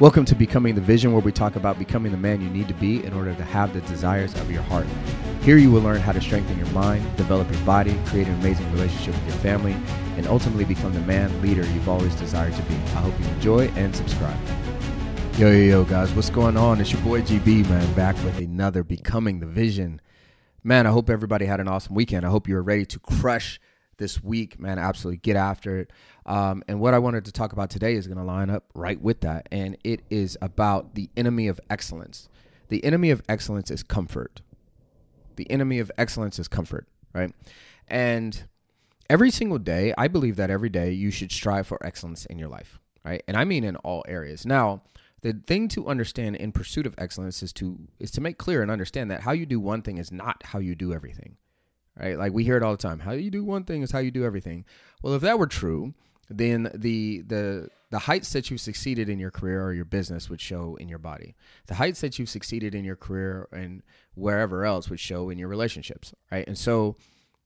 Welcome to Becoming the Vision, where we talk about becoming the man you need to be in order to have the desires of your heart. Here you will learn how to strengthen your mind, develop your body, create an amazing relationship with your family, and ultimately become the man leader you've always desired to be. I hope you enjoy and subscribe. Yo, yo, yo, guys, what's going on? It's your boy GB, man, back with another Becoming the Vision. Man, I hope everybody had an awesome weekend. I hope you're ready to crush this week, man. Absolutely get after it. Um, and what I wanted to talk about today is going to line up right with that. And it is about the enemy of excellence. The enemy of excellence is comfort. The enemy of excellence is comfort, right? And every single day, I believe that every day you should strive for excellence in your life, right? And I mean in all areas. Now, the thing to understand in pursuit of excellence is to is to make clear and understand that how you do one thing is not how you do everything right? Like we hear it all the time. How you do one thing is how you do everything. Well, if that were true, then the the the heights that you've succeeded in your career or your business would show in your body. The heights that you've succeeded in your career and wherever else would show in your relationships, right? And so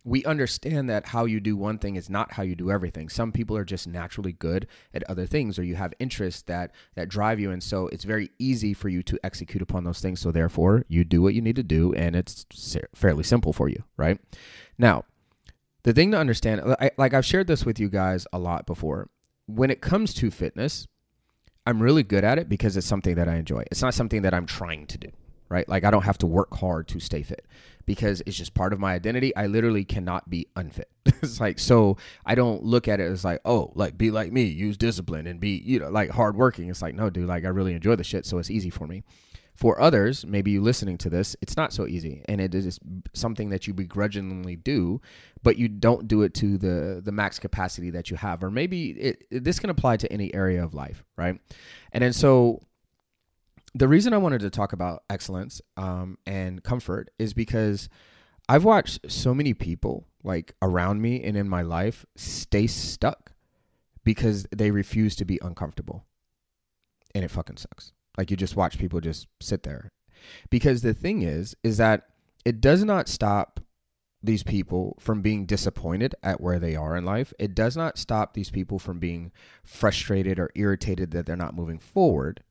we understand that how you do one thing is not how you do everything. Some people are just naturally good at other things, or you have interests that that drive you, and so it's very easy for you to execute upon those things. So therefore, you do what you need to do, and it's fairly simple for you, right? Now, the thing to understand, I, like I've shared this with you guys a lot before, when it comes to fitness, I'm really good at it because it's something that I enjoy. It's not something that I'm trying to do right? Like I don't have to work hard to stay fit because it's just part of my identity. I literally cannot be unfit. it's like so I don't look at it as like, oh, like be like me, use discipline and be, you know, like hardworking. It's like, no, dude, like I really enjoy the shit, so it's easy for me. For others, maybe you listening to this, it's not so easy, and it is something that you begrudgingly do, but you don't do it to the the max capacity that you have, or maybe it, this can apply to any area of life, right? And then so the reason I wanted to talk about excellence um, and comfort is because I've watched so many people like around me and in my life stay stuck because they refuse to be uncomfortable. And it fucking sucks. Like you just watch people just sit there. Because the thing is, is that it does not stop these people from being disappointed at where they are in life. It does not stop these people from being frustrated or irritated that they're not moving forward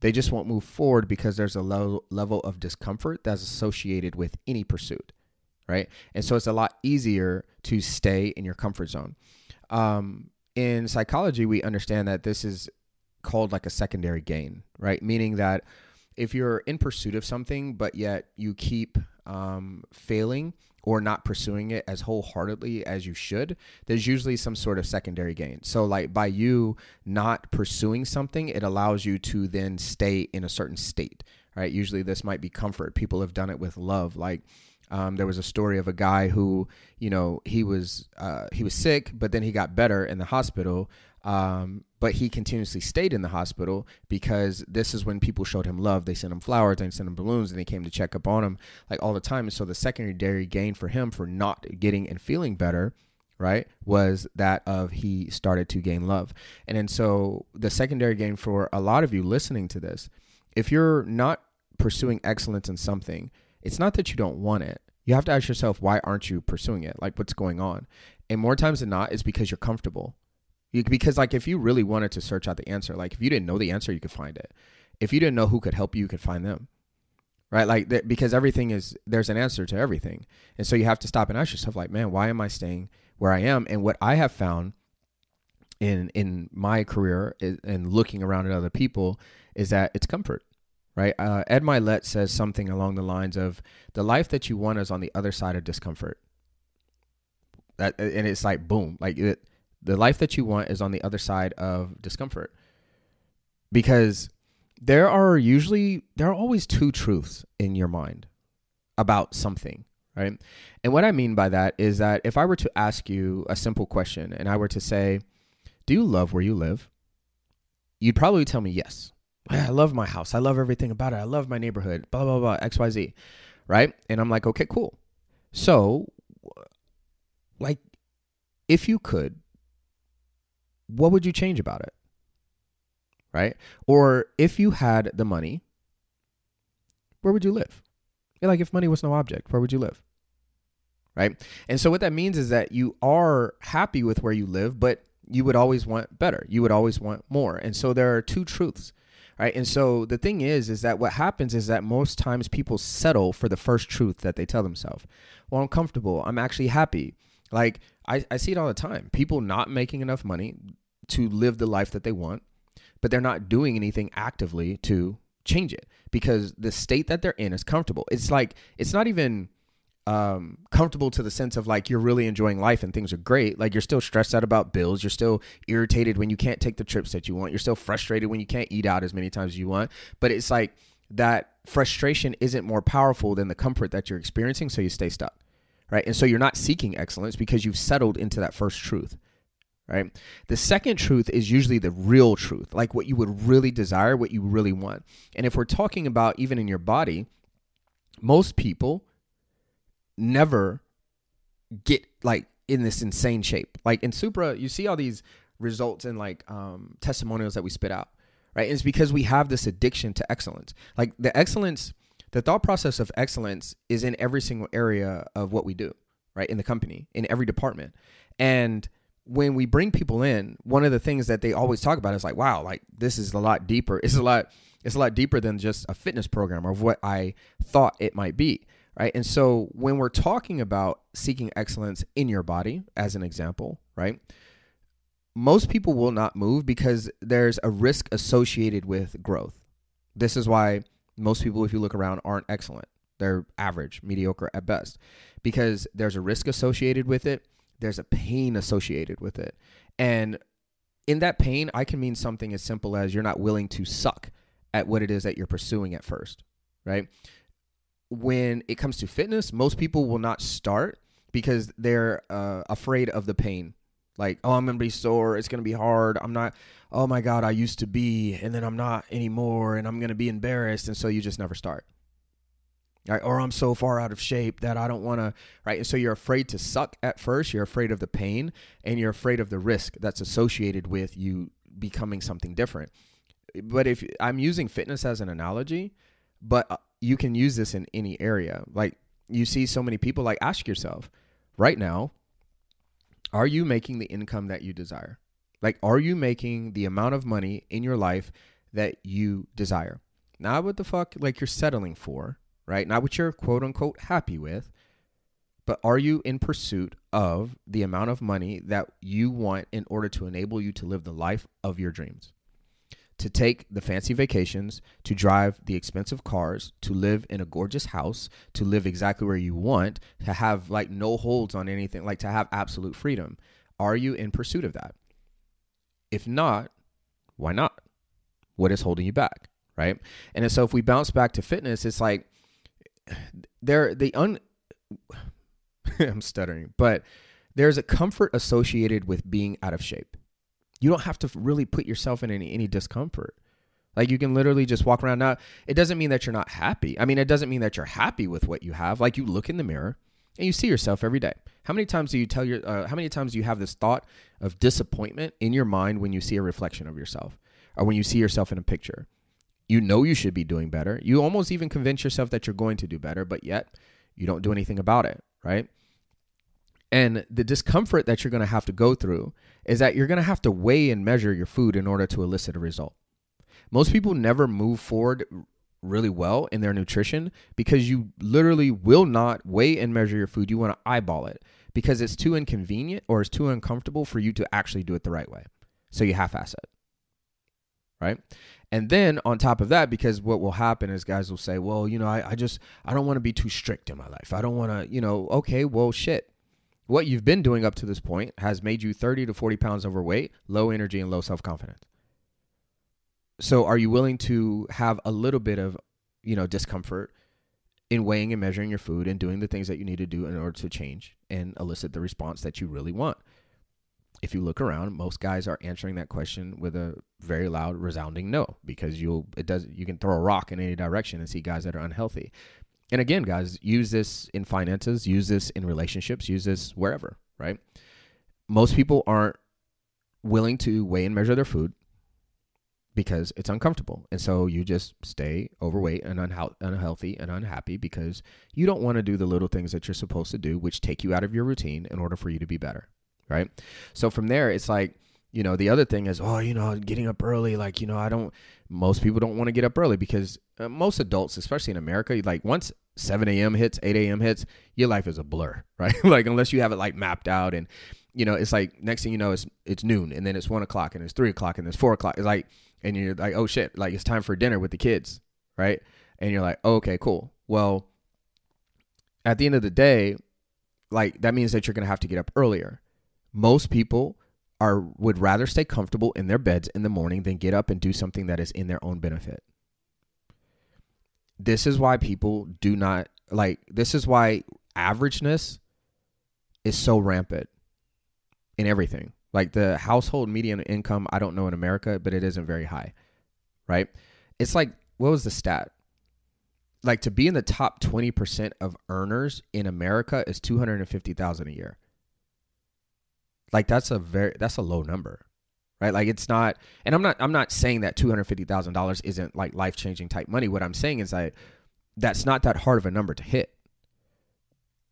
they just won't move forward because there's a low level of discomfort that's associated with any pursuit, right? And so it's a lot easier to stay in your comfort zone. Um, in psychology, we understand that this is called like a secondary gain, right? Meaning that if you're in pursuit of something, but yet you keep um, failing or not pursuing it as wholeheartedly as you should, there's usually some sort of secondary gain. So, like by you not pursuing something, it allows you to then stay in a certain state, right? Usually, this might be comfort. People have done it with love, like. Um, there was a story of a guy who, you know, he was uh, he was sick, but then he got better in the hospital. Um, but he continuously stayed in the hospital because this is when people showed him love. They sent him flowers, they sent him balloons, and they came to check up on him like all the time. And so the secondary gain for him for not getting and feeling better, right, was that of he started to gain love. And then so the secondary gain for a lot of you listening to this, if you're not pursuing excellence in something, it's not that you don't want it. You have to ask yourself, why aren't you pursuing it? Like, what's going on? And more times than not, it's because you're comfortable you, because like if you really wanted to search out the answer, like if you didn't know the answer, you could find it. If you didn't know who could help you, you could find them. Right? Like th- because everything is there's an answer to everything. And so you have to stop and ask yourself like, man, why am I staying where I am? And what I have found in in my career and looking around at other people is that it's comfort right? Uh, Ed Mylett says something along the lines of the life that you want is on the other side of discomfort. That and it's like boom, like it, the life that you want is on the other side of discomfort. Because there are usually there are always two truths in your mind about something, right? And what I mean by that is that if I were to ask you a simple question and I were to say, "Do you love where you live?" You'd probably tell me yes. I love my house. I love everything about it. I love my neighborhood. Blah blah blah. X Y Z. Right? And I'm like, okay, cool. So, like, if you could what would you change about it? Right? Or if you had the money, where would you live? Like if money was no object, where would you live? Right? And so what that means is that you are happy with where you live, but you would always want better. You would always want more. And so there are two truths. Right? And so the thing is, is that what happens is that most times people settle for the first truth that they tell themselves. Well, I'm comfortable. I'm actually happy. Like I, I see it all the time. People not making enough money to live the life that they want, but they're not doing anything actively to change it because the state that they're in is comfortable. It's like it's not even um, comfortable to the sense of like you're really enjoying life and things are great. Like you're still stressed out about bills. You're still irritated when you can't take the trips that you want. You're still frustrated when you can't eat out as many times as you want. But it's like that frustration isn't more powerful than the comfort that you're experiencing. So you stay stuck. Right. And so you're not seeking excellence because you've settled into that first truth. Right. The second truth is usually the real truth, like what you would really desire, what you really want. And if we're talking about even in your body, most people never get like in this insane shape. Like in Supra, you see all these results and like um, testimonials that we spit out, right? And it's because we have this addiction to excellence. Like the excellence, the thought process of excellence is in every single area of what we do, right? In the company, in every department. And when we bring people in, one of the things that they always talk about is like, wow, like this is a lot deeper. It's a lot, it's a lot deeper than just a fitness program or what I thought it might be right? And so when we're talking about seeking excellence in your body, as an example, right? Most people will not move because there's a risk associated with growth. This is why most people, if you look around, aren't excellent. They're average, mediocre at best, because there's a risk associated with it. There's a pain associated with it. And in that pain, I can mean something as simple as you're not willing to suck at what it is that you're pursuing at first, right? When it comes to fitness, most people will not start because they're uh, afraid of the pain. Like, oh, I'm gonna be sore. It's gonna be hard. I'm not. Oh my God, I used to be, and then I'm not anymore, and I'm gonna be embarrassed, and so you just never start. Right? Or I'm so far out of shape that I don't want to. Right? And so you're afraid to suck at first. You're afraid of the pain, and you're afraid of the risk that's associated with you becoming something different. But if I'm using fitness as an analogy, but uh, you can use this in any area. Like you see so many people, like ask yourself right now, are you making the income that you desire? Like, are you making the amount of money in your life that you desire? Not what the fuck like you're settling for, right? Not what you're quote unquote happy with, but are you in pursuit of the amount of money that you want in order to enable you to live the life of your dreams? To take the fancy vacations, to drive the expensive cars, to live in a gorgeous house, to live exactly where you want, to have like no holds on anything, like to have absolute freedom. Are you in pursuit of that? If not, why not? What is holding you back? Right. And so if we bounce back to fitness, it's like there, the un, I'm stuttering, but there's a comfort associated with being out of shape you don't have to really put yourself in any any discomfort. Like you can literally just walk around. Now, it doesn't mean that you're not happy. I mean, it doesn't mean that you're happy with what you have. Like you look in the mirror and you see yourself every day. How many times do you tell your? Uh, how many times do you have this thought of disappointment in your mind when you see a reflection of yourself, or when you see yourself in a picture? You know you should be doing better. You almost even convince yourself that you're going to do better, but yet you don't do anything about it. Right? And the discomfort that you're going to have to go through is that you're going to have to weigh and measure your food in order to elicit a result. Most people never move forward really well in their nutrition because you literally will not weigh and measure your food. You want to eyeball it because it's too inconvenient or it's too uncomfortable for you to actually do it the right way. So you half ass it. Right. And then on top of that, because what will happen is guys will say, well, you know, I, I just, I don't want to be too strict in my life. I don't want to, you know, okay, well, shit what you've been doing up to this point has made you 30 to 40 pounds overweight, low energy, and low self confidence. So, are you willing to have a little bit of, you know, discomfort in weighing and measuring your food and doing the things that you need to do in order to change and elicit the response that you really want? If you look around, most guys are answering that question with a very loud, resounding no, because you'll it does you can throw a rock in any direction and see guys that are unhealthy. And again, guys, use this in finances, use this in relationships, use this wherever, right? Most people aren't willing to weigh and measure their food because it's uncomfortable. And so you just stay overweight and unhealthy and unhappy because you don't want to do the little things that you're supposed to do, which take you out of your routine in order for you to be better, right? So from there, it's like you know, the other thing is, oh, you know, getting up early. Like, you know, I don't, most people don't want to get up early because uh, most adults, especially in America, like once 7 a.m. hits, 8 a.m. hits, your life is a blur, right? like, unless you have it like mapped out and, you know, it's like next thing you know, it's it's noon and then it's one o'clock and it's three o'clock and it's four o'clock. It's like, and you're like, oh shit, like it's time for dinner with the kids, right? And you're like, oh, okay, cool. Well, at the end of the day, like that means that you're gonna have to get up earlier. Most people are would rather stay comfortable in their beds in the morning than get up and do something that is in their own benefit. This is why people do not like this is why averageness is so rampant in everything. Like the household median income, I don't know in America, but it isn't very high. Right? It's like what was the stat? Like to be in the top 20% of earners in America is 250,000 a year like that's a very that's a low number right? Like it's not and i'm not i'm not saying that $250000 isn't like life-changing type money. What i'm saying is that that's not that hard of a number to hit.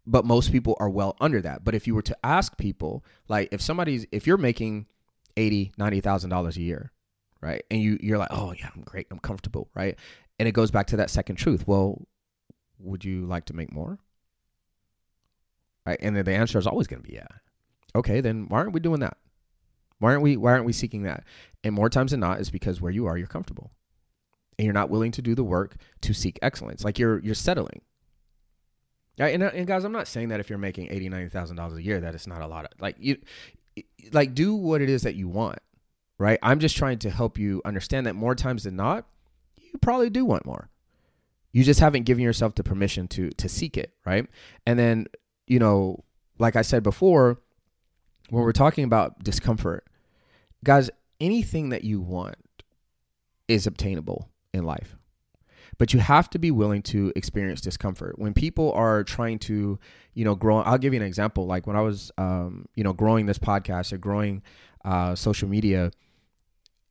But most people are well under that. But if you were to ask people like if somebody's if you're making 80 90000 dollars a year right and you you're like oh yeah i'm great i'm comfortable right? And it goes back to that second truth. Well would you like to make more? Right? And then the answer is always going to be yeah Okay, then why aren't we doing that? Why aren't we why aren't we seeking that? And more times than not is because where you are, you're comfortable. And you're not willing to do the work to seek excellence. Like you're you're settling. Right? And, and guys, I'm not saying that if you're making eighty, ninety thousand dollars a year, that it's not a lot of like you like do what it is that you want. Right? I'm just trying to help you understand that more times than not, you probably do want more. You just haven't given yourself the permission to to seek it, right? And then, you know, like I said before, when we're talking about discomfort, guys, anything that you want is obtainable in life. But you have to be willing to experience discomfort. When people are trying to, you know, grow, I'll give you an example. Like when I was, um, you know, growing this podcast or growing uh, social media,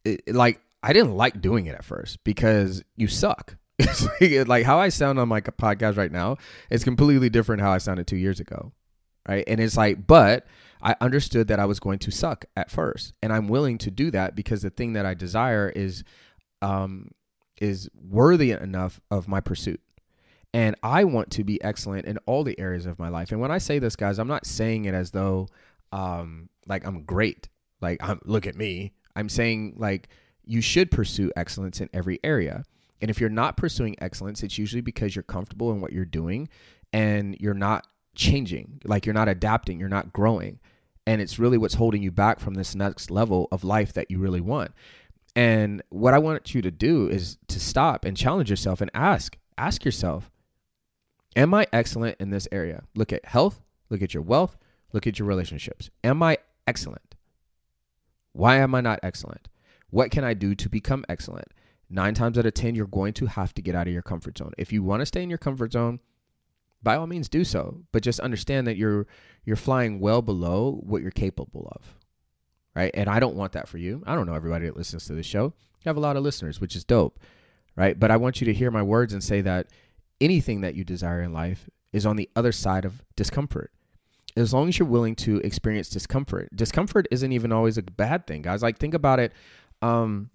it, like I didn't like doing it at first because you suck. like how I sound on my podcast right now is completely different how I sounded two years ago, right? And it's like, but I understood that I was going to suck at first, and I'm willing to do that because the thing that I desire is um, is worthy enough of my pursuit. And I want to be excellent in all the areas of my life. And when I say this, guys, I'm not saying it as though um, like I'm great. Like I'm look at me. I'm saying like you should pursue excellence in every area. And if you're not pursuing excellence, it's usually because you're comfortable in what you're doing and you're not changing, like you're not adapting, you're not growing. And it's really what's holding you back from this next level of life that you really want. And what I want you to do is to stop and challenge yourself and ask, ask yourself, am I excellent in this area? Look at health, look at your wealth, look at your relationships. Am I excellent? Why am I not excellent? What can I do to become excellent? Nine times out of 10, you're going to have to get out of your comfort zone. If you want to stay in your comfort zone, by all means do so but just understand that you're you're flying well below what you're capable of right? And i don't want that for you. I don't know everybody that listens to this show. You have a lot of listeners which is dope right? But i want you to hear my words and say that anything that you desire in life is on the other side of discomfort. As long as you're willing to experience discomfort. Discomfort isn't even always a bad thing guys. Like think about it um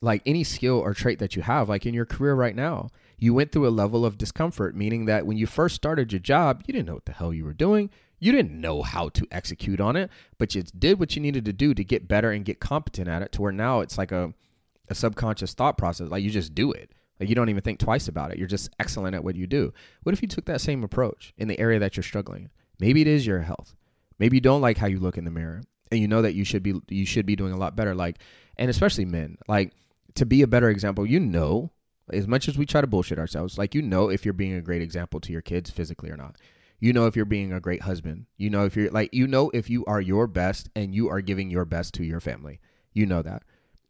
like any skill or trait that you have like in your career right now you went through a level of discomfort, meaning that when you first started your job, you didn't know what the hell you were doing. You didn't know how to execute on it, but you did what you needed to do to get better and get competent at it to where now it's like a, a subconscious thought process. Like you just do it. Like you don't even think twice about it. You're just excellent at what you do. What if you took that same approach in the area that you're struggling? Maybe it is your health. Maybe you don't like how you look in the mirror and you know that you should be you should be doing a lot better like and especially men. Like to be a better example, you know as much as we try to bullshit ourselves, like you know if you're being a great example to your kids physically or not. You know if you're being a great husband. You know if you're like you know if you are your best and you are giving your best to your family. You know that.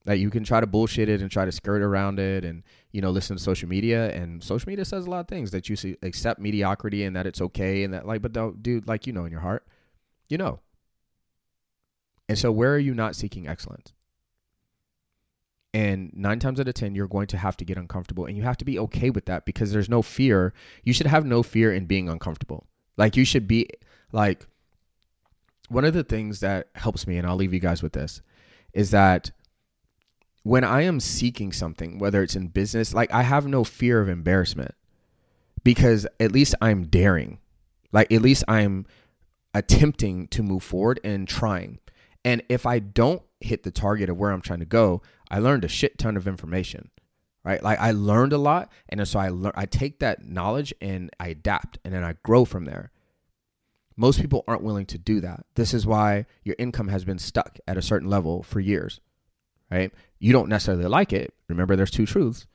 Like you can try to bullshit it and try to skirt around it and you know listen to social media and social media says a lot of things that you see accept mediocrity and that it's okay and that like but don't dude like you know in your heart. You know. And so where are you not seeking excellence? And nine times out of 10, you're going to have to get uncomfortable. And you have to be okay with that because there's no fear. You should have no fear in being uncomfortable. Like, you should be like, one of the things that helps me, and I'll leave you guys with this, is that when I am seeking something, whether it's in business, like I have no fear of embarrassment because at least I'm daring. Like at least I'm attempting to move forward and trying. And if I don't hit the target of where I'm trying to go, I learned a shit ton of information. Right? Like I learned a lot and so I learn I take that knowledge and I adapt and then I grow from there. Most people aren't willing to do that. This is why your income has been stuck at a certain level for years. Right? You don't necessarily like it. Remember there's two truths,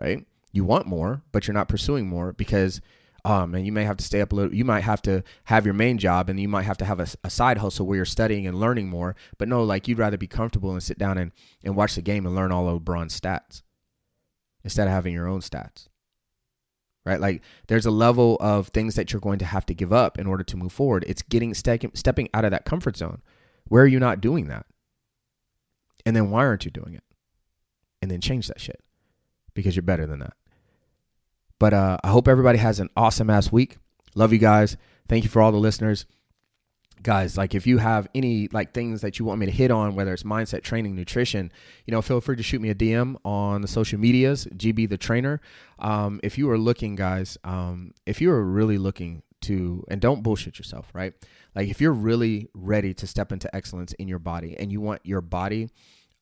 right? You want more, but you're not pursuing more because um, and you may have to stay up a little. You might have to have your main job, and you might have to have a, a, side hustle where you're studying and learning more. But no, like you'd rather be comfortable and sit down and, and watch the game and learn all of LeBron's stats instead of having your own stats. Right? Like there's a level of things that you're going to have to give up in order to move forward. It's getting ste- stepping out of that comfort zone. Where are you not doing that? And then why aren't you doing it? And then change that shit because you're better than that. But uh, I hope everybody has an awesome ass week. Love you guys. Thank you for all the listeners. Guys, like if you have any like things that you want me to hit on, whether it's mindset, training, nutrition, you know, feel free to shoot me a DM on the social medias, GB the trainer. Um, if you are looking, guys, um, if you are really looking to, and don't bullshit yourself, right? Like if you're really ready to step into excellence in your body and you want your body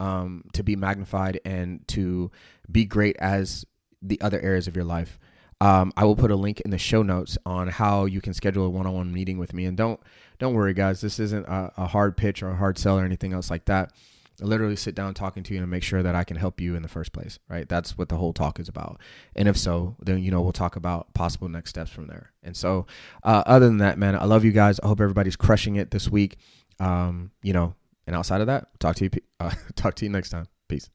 um, to be magnified and to be great as the other areas of your life. Um, I will put a link in the show notes on how you can schedule a one-on-one meeting with me. And don't don't worry, guys. This isn't a, a hard pitch or a hard sell or anything else like that. I literally sit down talking to you and make sure that I can help you in the first place. Right? That's what the whole talk is about. And if so, then you know we'll talk about possible next steps from there. And so, uh, other than that, man, I love you guys. I hope everybody's crushing it this week. Um, you know, and outside of that, talk to you. Uh, talk to you next time. Peace.